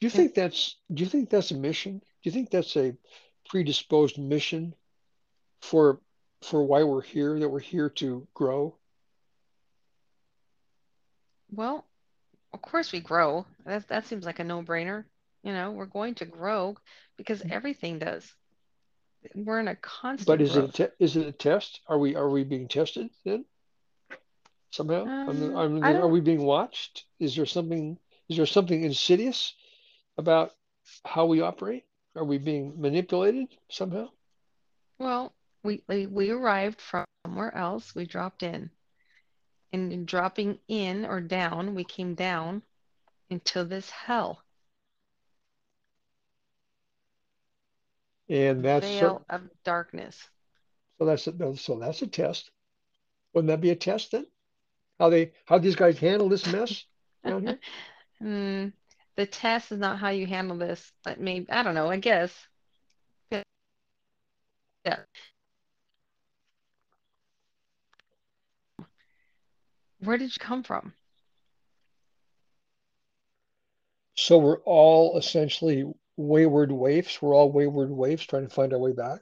Do you think that's do you think that's a mission? Do you think that's a predisposed mission for for why we're here, that we're here to grow? Well, of course we grow. That that seems like a no-brainer. You know, we're going to grow because everything does. We're in a constant. But is it a te- is it a test? Are we are we being tested then somehow? Um, I mean, I are we being watched? Is there something is there something insidious about how we operate? Are we being manipulated somehow? well, we, we we arrived from somewhere else. We dropped in. And in dropping in or down, we came down into this hell, And that's so, veil of darkness. so that's a, so that's a test. Wouldn't that be a test then? How they how these guys handle this mess [LAUGHS] down here? Hmm. The test is not how you handle this, but maybe, I don't know, I guess. Yeah. Where did you come from? So we're all essentially wayward waifs. We're all wayward waifs trying to find our way back.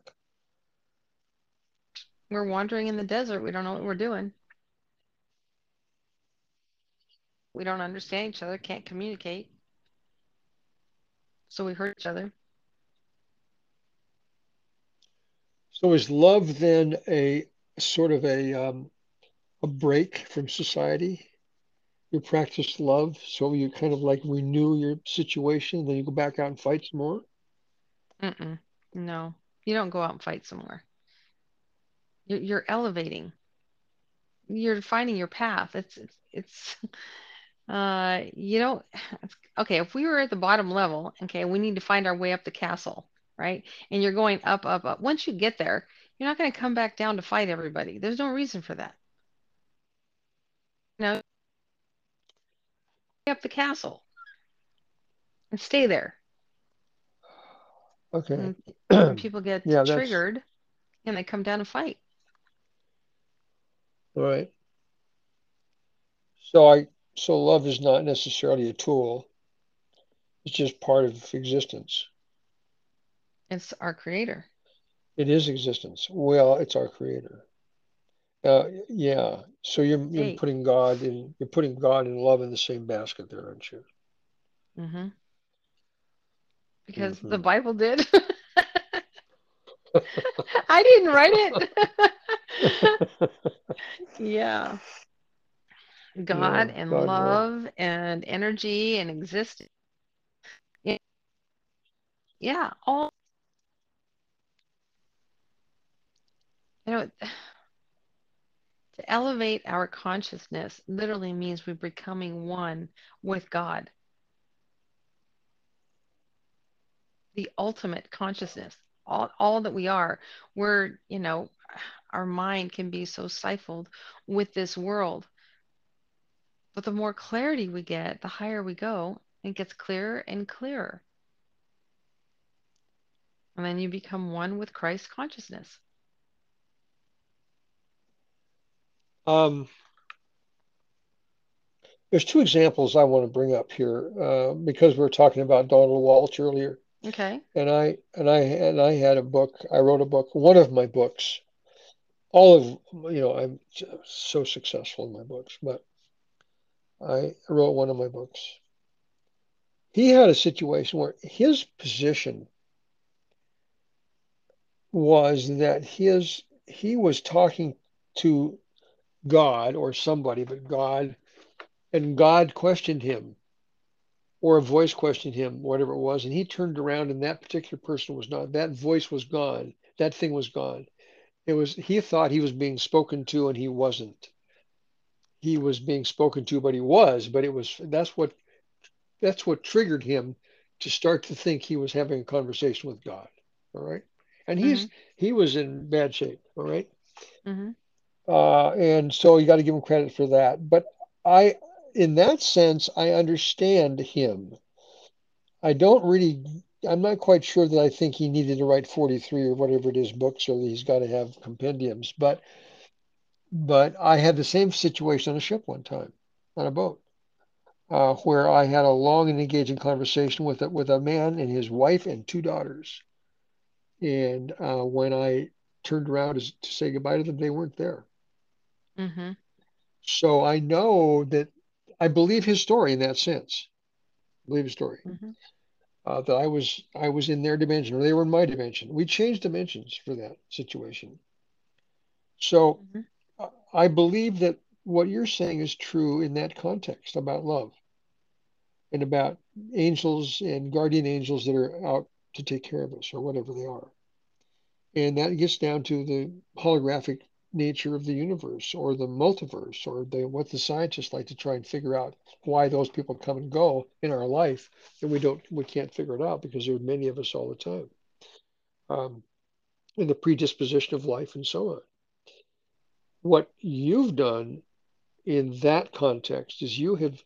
We're wandering in the desert. We don't know what we're doing. We don't understand each other, can't communicate. So we hurt each other. So is love then a sort of a um, a break from society? You practice love, so you kind of like renew your situation, then you go back out and fight some more. Mm-mm. No, you don't go out and fight somewhere. You're, you're elevating. You're finding your path. It's it's it's [LAUGHS] uh you don't [SIGHS] okay, if we were at the bottom level, okay, we need to find our way up the castle, right? And you're going up, up, up. Once you get there, you're not going to come back down to fight everybody. There's no reason for that. Know, up the castle and stay there. Okay. And [CLEARS THROAT] people get Yeah, that's triggered and they come down and fight. all right. So I so love is not necessarily a tool. It's just part of existence. It's our creator. It is existence. Well, it's our creator. Uh, yeah. So you're you're putting God in you're putting God and love in the same basket there, aren't you? hmm Because the hmm Bible did. [LAUGHS] I didn't write it. [LAUGHS] Yeah. God Yeah, and God love. love and energy and existence. Yeah, all you know, to elevate our consciousness literally means we're becoming one with God, the ultimate consciousness, all, all that we are. We're, you know, our mind can be so stifled with this world. But the more clarity we get, the higher we go, it gets clearer and clearer. And then you become one with Christ consciousness. Um, there's two examples I want to bring up here uh, because we were talking about Donald Walsch earlier, Okay. and I and I and I had a book. I wrote a book. One of my books. All of you know, I'm so successful in my books, but I wrote one of my books. He had a situation where his position was that his he was talking to God or somebody, but God, and God questioned him, or a voice questioned him, whatever it was, and he turned around and that particular person was not, that voice was gone, that thing was gone. It was, he thought he was being spoken to and he wasn't. He was being spoken to, but he was, but it was, that's what, that's what triggered him to start to think he was having a conversation with God. All right. And he's, Mm-hmm. he was in bad shape. All right. Mm-hmm. Uh, and so you got to give him credit for that. But I, in that sense, I understand him. I don't really, I'm not quite sure that I think he needed to write 43 or whatever it is books or that he's got to have compendiums. But, but I had the same situation on a ship one time on a boat. uh, where I had a long and engaging conversation with a, with a man and his wife and two daughters. And uh, when I turned around to, to say goodbye to them, they weren't there. Mm-hmm. So I know that I believe his story in that sense. I believe his story. Mm-hmm. Uh, that I was I was in their dimension or they were in my dimension. We changed dimensions for that situation. So Mm-hmm. I believe that what you're saying is true in that context about love and about angels and guardian angels that are out to take care of us or whatever they are. And that gets down to the holographic nature of the universe or the multiverse or the, what the scientists like to try and figure out why those people come and go in our life and we don't we can't figure it out because there are many of us all the time um, and the predisposition of life and so on what you've done in that context is you have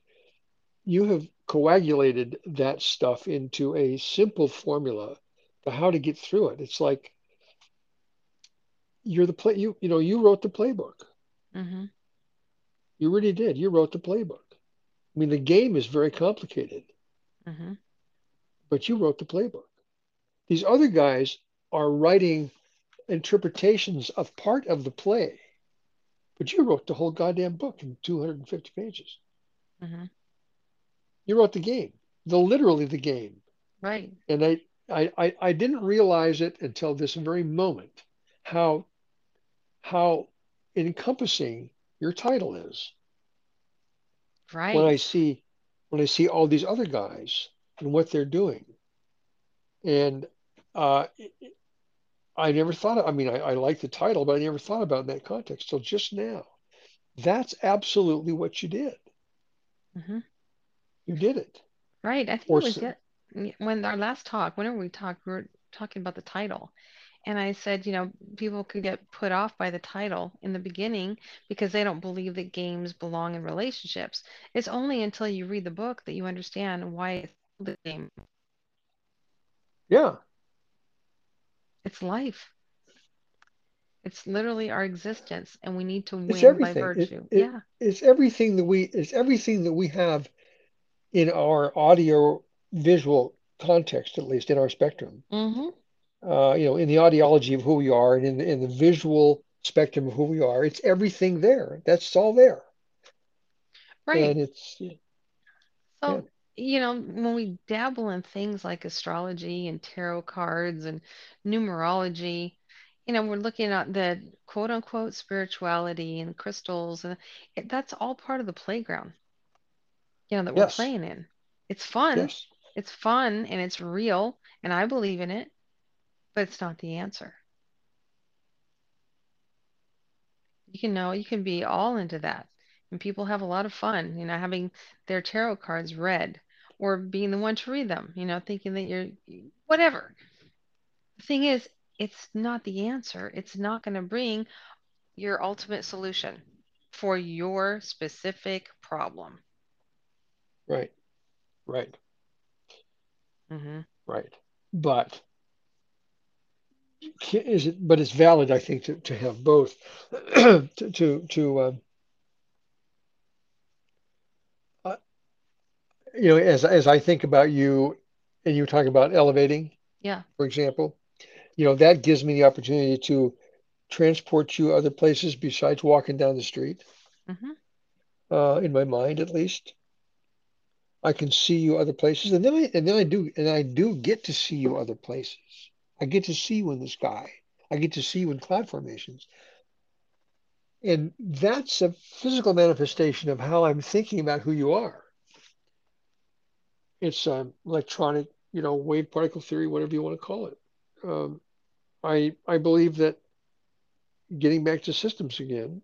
you have coagulated that stuff into a simple formula for how to get through it. It's like you're the play you you know you wrote the playbook. Mm-hmm. You really did. You wrote the playbook. I mean the game is very complicated, Mm-hmm. but you wrote the playbook. These other guys are writing interpretations of part of the play, but you wrote the whole goddamn book in 250 pages. Mm-hmm. You wrote the game, the literally the game. Right. And I, I, I, I didn't realize it until this very moment how how encompassing your title is. Right. When I see when I see all these other guys and what they're doing, and uh, I never thought. Of, I mean, I, I like the title, but I never thought about it in that context till just now. That's absolutely what you did. Mm-hmm. You did it. Right. I think Or it was yet when our last talk, whenever we talked, we were talking about the title. And I said, you know, people could get put off by the title in the beginning because they don't believe that games belong in relationships. It's only until you read the book that you understand why it's the game. Yeah, It's life. It's literally our existence, and we need to win by everything. It, virtue. it Yeah. it's everything that we it's everything that we have in our audio visual context, at least in our spectrum. Mm-hmm. Uh, you know, in the audiology of who we are and in the, in the visual spectrum of who we are, it's everything there. That's all there. Right. And it's yeah, So, you know, when we dabble in things like astrology and tarot cards and numerology, you know, we're looking at the quote unquote spirituality and crystals, and it, that's all part of the playground, you know, that we're yes, playing in. It's fun, yes, it's fun, and it's real, and I believe in it, but it's not the answer. You can know, you can be all into that. And people have a lot of fun, you know, having their tarot cards read or being the one to read them, you know, thinking that you're whatever. The thing is, it's not the answer. It's not going to bring your ultimate solution for your specific problem. right, right, hmm right. But is it? But it's valid, I think, to, to have both. [CLEARS THROAT] to to, to um, uh, you know, as as I think about you, and you talk about elevating, Yeah. for example, you know, that gives me the opportunity to transport you other places besides walking down the street, hmm uh, in my mind at least. I can see you other places, and then I and then I do and I do get to see you other places. I get to see you in the sky. I get to see you in cloud formations. And that's a physical manifestation of how I'm thinking about who you are. It's um, electronic, you know, wave particle theory, whatever you want to call it. Um, I I believe that getting back to systems again,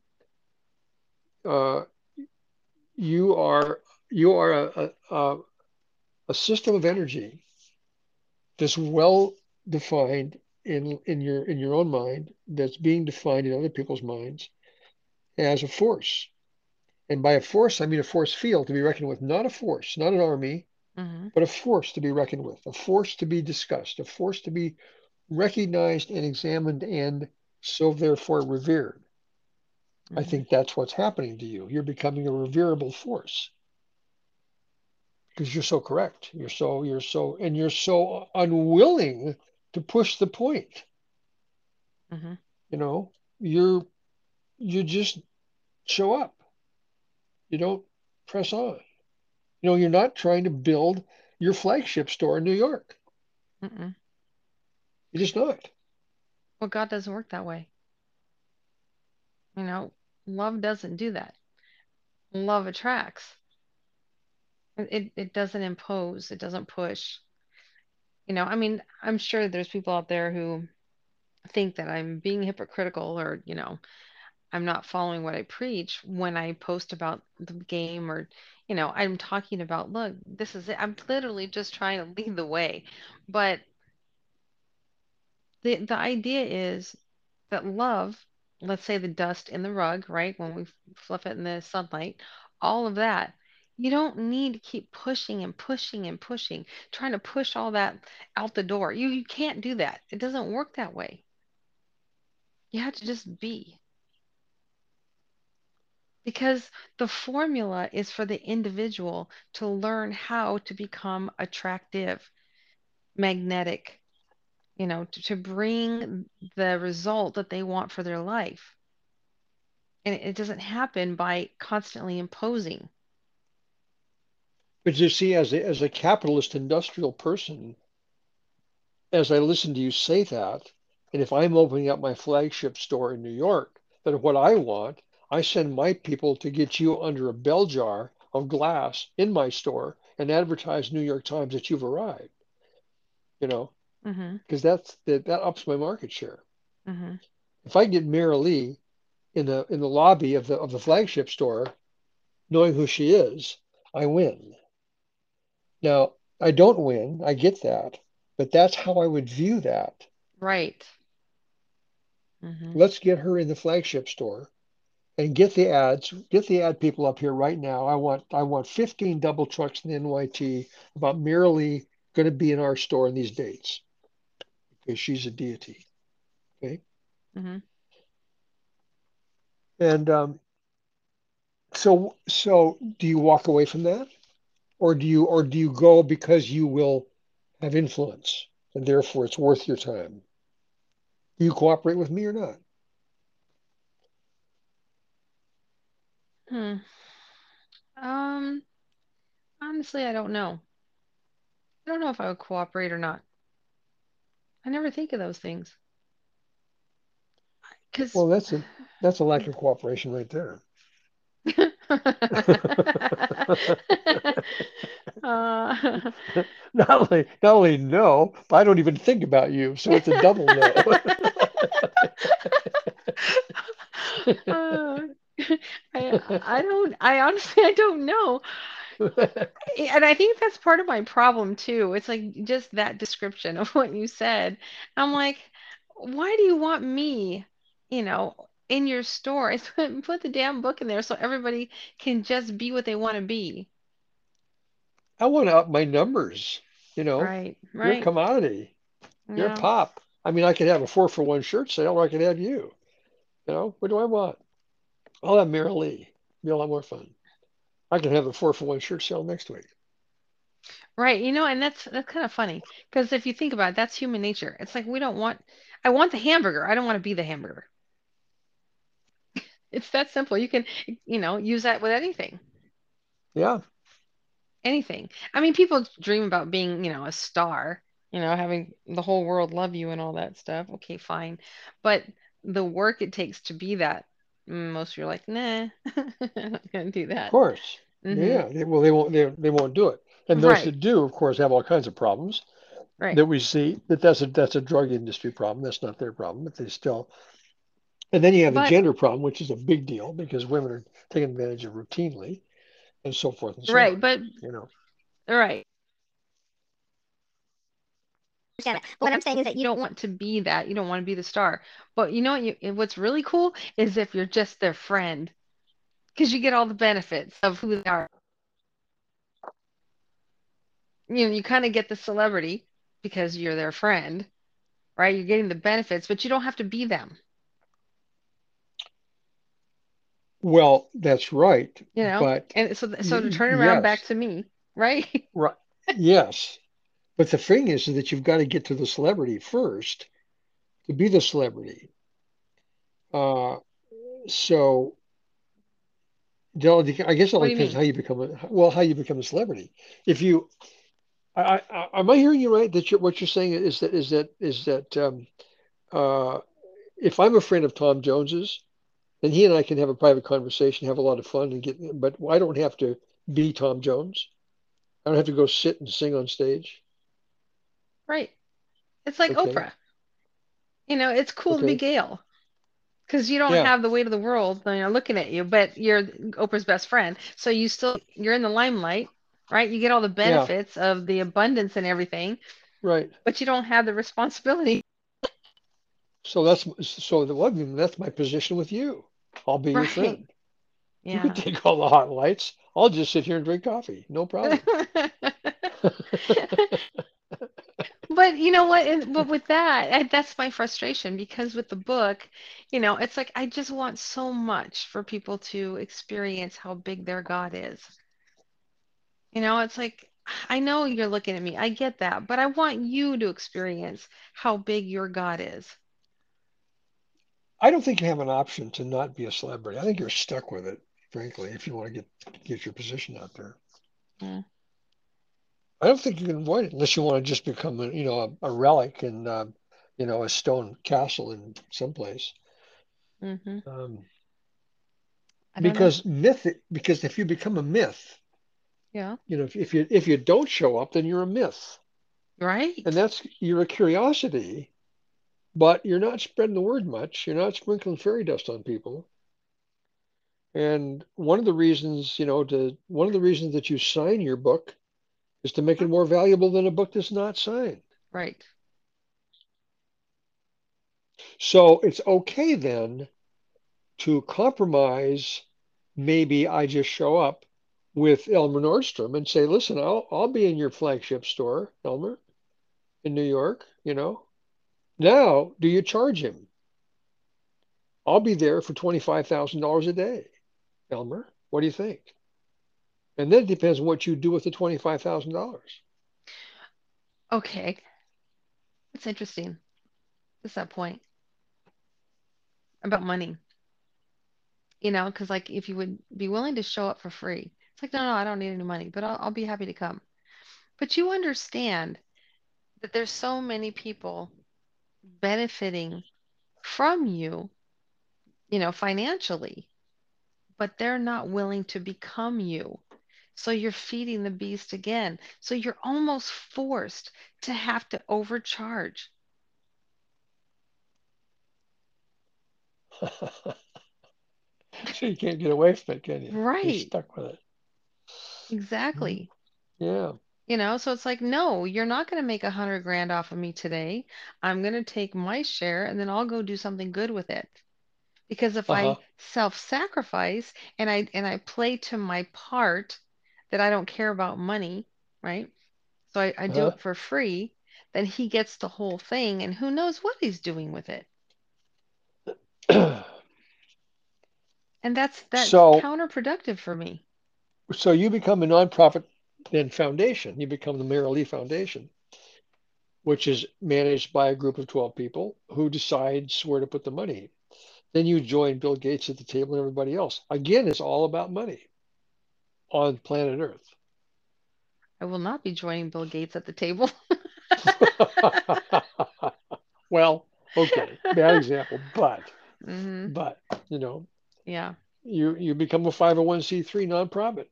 uh, you are you are a, a a system of energy that's well defined in in your in your own mind, that's being defined in other people's minds as a force. And by a force, I mean a force field to be reckoned with, not a force, not an army, hmm but a force to be reckoned with, a force to be discussed, a force to be recognized and examined and so therefore revered. I hmm think that's what's happening to you. You're becoming a reverable force. because you're so correct. You're so you're so and you're so unwilling to push the point. hmm You know, you're you just show up. You don't press on. You know, you're not trying to build your flagship store in New York. Mm-mm. You're just not. Well, God doesn't work that way. You know, love doesn't do that. Love attracts. It it doesn't impose. It doesn't push. You know, I mean, I'm sure there's people out there who think that I'm being hypocritical or, you know, I'm not following what I preach when I post about the game or, you know, I'm talking about, look, this is it. I'm literally just trying to lead the way. But the the idea is that love, let's say the dust in the rug, right? When we fluff it in the sunlight, all of that, you don't need to keep pushing and pushing and pushing, trying to push all that out the door. You you can't do that. It doesn't work that way. You have to just be. Because the formula is for the individual to learn how to become attractive, magnetic, you know, to, to bring the result that they want for their life. And it, it doesn't happen by constantly imposing. But you see, as a, as a capitalist industrial person, as I listen to you say that, and if I'm opening up my flagship store in New York, then what I want, I send my people to get you under a bell jar of glass in my store and advertise New York Times that you've arrived, you know, because that's that, that ups my market share. hmm If I get Merrilee in the in the lobby of the of the flagship store, knowing who she is, I win. Now, I don't win, I get that, but that's how I would view that. Right. hmm Let's get her in the flagship store and get the ads, get the ad people up here right now. I want I want 15 double trucks in the NYT about Merrilee going to be in our store in these dates because she's a deity. Okay. hmm And um, so so do you walk away from that? Or do you or do you go because you will have influence and therefore it's worth your time? Do you cooperate with me or not? Hmm. Um, honestly, I don't know. I don't know if I would cooperate or not. I never think of those things. Because Well, that's a that's a lack [SIGHS] of cooperation right there. Uh, Not only not only no, but I don't even think about you, so it's a double no. uh, [LAUGHS] I I don't I honestly I don't know. And I think that's part of my problem too. It's like just that description of what you said. I'm like, why do you want me, you know, in your store? It's [LAUGHS] put the damn book in there so everybody can just be what they want to be. I want to up my numbers. You know, Right, you're a right. commodity. You're a pop. I mean, I could have a four for one shirt sale, or I could have you. You know, what do I want? I'll have Merrilee. Be a lot more fun. I can have the four for one shirt sale next week. right. You know, and that's that's kind of funny because if you think about it, that's human nature. It's like we don't want, I want the hamburger. I don't want to be the hamburger. It's that simple. You can, you know, use that with anything. Yeah, anything. I mean, people dream about being, you know, a star, you know, having the whole world love you and all that stuff. Okay, fine. But the work it takes to be that, most of you are like, nah, I'm not gonna do that. of course. hmm Yeah, they, well, they won't. They, they won't do it. And those Right, that do, of course, have all kinds of problems right. that we see. That that's a that's a drug industry problem. That's not their problem, but they still. And then you have the gender problem, which is a big deal because women are taken advantage of routinely, and so forth and so right, on. but You know. right. understand. But what I'm saying is that You you don't want to be that. You don't want to be the star. But you know what you, what's really cool is if you're just their friend, because you get all the benefits of who they are. You know, you kind of get the celebrity because you're their friend right? You're getting the benefits, but you don't have to be them, Well, that's right, you know? but And so so to turn around back to me, right? [LAUGHS] Right. Yes. But the thing is, that you've got to get to the celebrity first to be the celebrity. Uh, so, I guess it all depends how you become a well, how you become a celebrity. If you, I, I, am I hearing you right that you're, what you're saying is that is that is that um, uh, if I'm a friend of Tom Jones's, then he and I can have a private conversation, have a lot of fun, and get. But I don't have to be Tom Jones. I don't have to go sit and sing on stage. Right. It's like Okay. Oprah. You know, it's cool to be Okay. Gayle because you don't Yeah. have the weight of the world, you know, looking at you, but you're Oprah's best friend. So you still you're in the limelight, right? You get all the Yeah. benefits of the abundance and everything, Right. but you don't have the responsibility. So that's so the well, that's my position with you. I'll be your Right. friend. [LAUGHS] You can take all the hot lights. I'll just sit here and drink coffee. No problem. [LAUGHS] But you know what? But with that, I, that's my frustration because with the book, you know, it's like I just want so much for people to experience how big their God is. You know, it's like I know you're looking at me. I get that, but I want you to experience how big your God is. I don't think you have an option to not be a celebrity. I think you're stuck with it, frankly, if you want to get get your position out there. Mm. I don't think you can avoid it unless you want to just become a you know a, a relic in uh, you know a stone castle in someplace. hmm Um, don't know. because myth because if you become a myth, Yeah. you know if, if you if you don't show up, then you're a myth. Right. And that's you're a curiosity, but you're not spreading the word much. You're not sprinkling fairy dust on people. And one of the reasons, you know, to one of the reasons that you sign your book is to make it more valuable than a book that's not signed. Right. So it's okay then to compromise. Maybe I just show up with Elmer Nordstrom and say, listen, I'll I'll be in your flagship store, Elmer, in New York, you know. Now, do you charge him? I'll be there for $25,000 a day. Elmer, what do you think? And then it depends on what you do with the $25,000. Okay. That's interesting. What's that point about money? You know, because like if you would be willing to show up for free, it's like, no, no, I don't need any money, but I'll, I'll be happy to come. But you understand that there's so many people benefiting from you, you know, financially, but they're not willing to become you. So you're feeding the beast again. So you're almost forced to have to overcharge. [LAUGHS] so you can't get away from it, can you? You're Right. stuck with it. Exactly. Hmm. Yeah. You know, so it's like, no, you're not going to make a hundred grand off of me today. I'm going to take my share and then I'll go do something good with it. Because if Uh-huh. I self-sacrifice and I and I play to my part that I don't care about money, right? So I, I do Uh-huh. it for free, then he gets the whole thing and who knows what he's doing with it. [CLEARS THROAT] And that's that's So- counterproductive for me. so you become a nonprofit then foundation. You become the Merrilee Foundation, which is managed by a group of 12 people who decides where to put the money. Then you join Bill Gates at the table and everybody else. Again, it's all about money on planet Earth. I will not be joining Bill Gates at the table. [LAUGHS] [LAUGHS] well, okay, bad example, but hmm but you know, Yeah. you you become a 501c3 nonprofit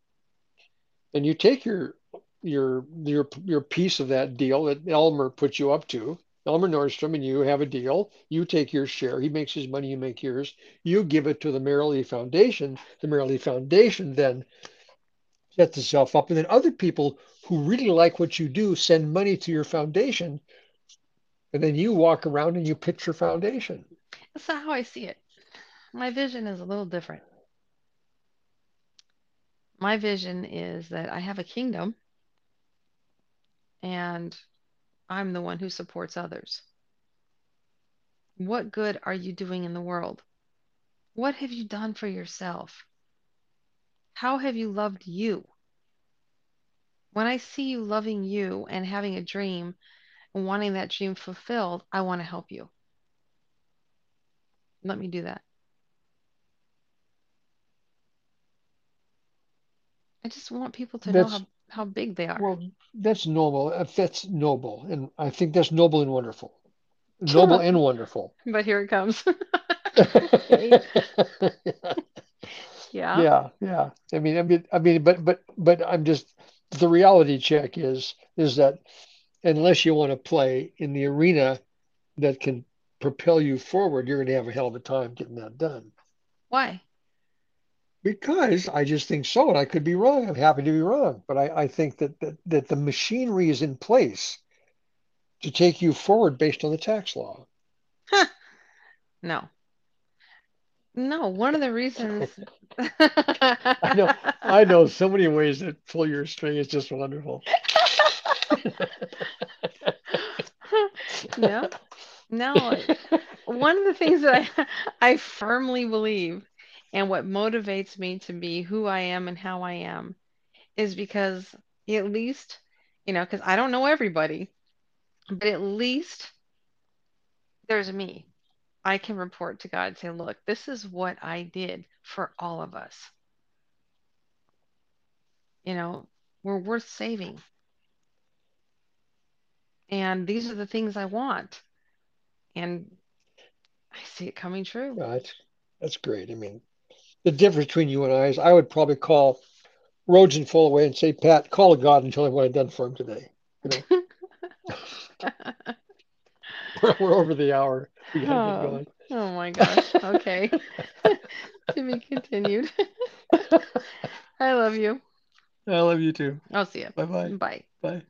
and you take your your your your piece of that deal that Elmer put you up to Elmer Nordstrom and you have a deal. You take your share. He makes his money you make yours. You give it to the Merrill Foundation. The Merrill Foundation then sets itself up. And then other people who really like what you do send money to your foundation. And then you walk around and you pitch your foundation. That's not how I see it. My vision is a little different. My vision is that I have a kingdom and I'm the one who supports others. What good are you doing in the world? What have you done for yourself? How have you loved you? when I see you loving you and having a dream and wanting that dream fulfilled, I want to help you. Let me do that. I just want people to know how, how big they are. well, that's normal. Uh, That's noble, and I think that's noble and wonderful. [LAUGHS] Noble and wonderful. [LAUGHS] But here it comes. [LAUGHS] Yeah. Yeah, yeah. I mean, I mean, I mean, but but but I'm just the reality check is is that unless you want to play in the arena that can propel you forward, you're going to have a hell of a time getting that done. Why? Because I just think so, and I could be wrong. I'm happy to be wrong, but I, I think that, that that the machinery is in place to take you forward based on the tax law. No. No, one of the reasons. [LAUGHS] I know, I know so many ways that pull your string is just wonderful. [LAUGHS] No, no. One of the things that I, [LAUGHS] I firmly believe and what motivates me to be who I am and how I am is because at least, you know, because I don't know everybody, but at least there's me. I can report to God and say, look, this is what I did for all of us. You know, we're worth saving. And these are the things I want. And I see it coming true. Yeah, that's that's great. I mean, the difference between you and I is I would probably call Rhodes and Fullaway and say, Pat, call a God and tell him what I've done for him today. You know, we're, [LAUGHS] [LAUGHS] we're over the hour. We gotta get Oh, oh my gosh. Okay. [LAUGHS] to be continued. I love you. I love you too. I'll see you. Bye bye. Bye. Bye.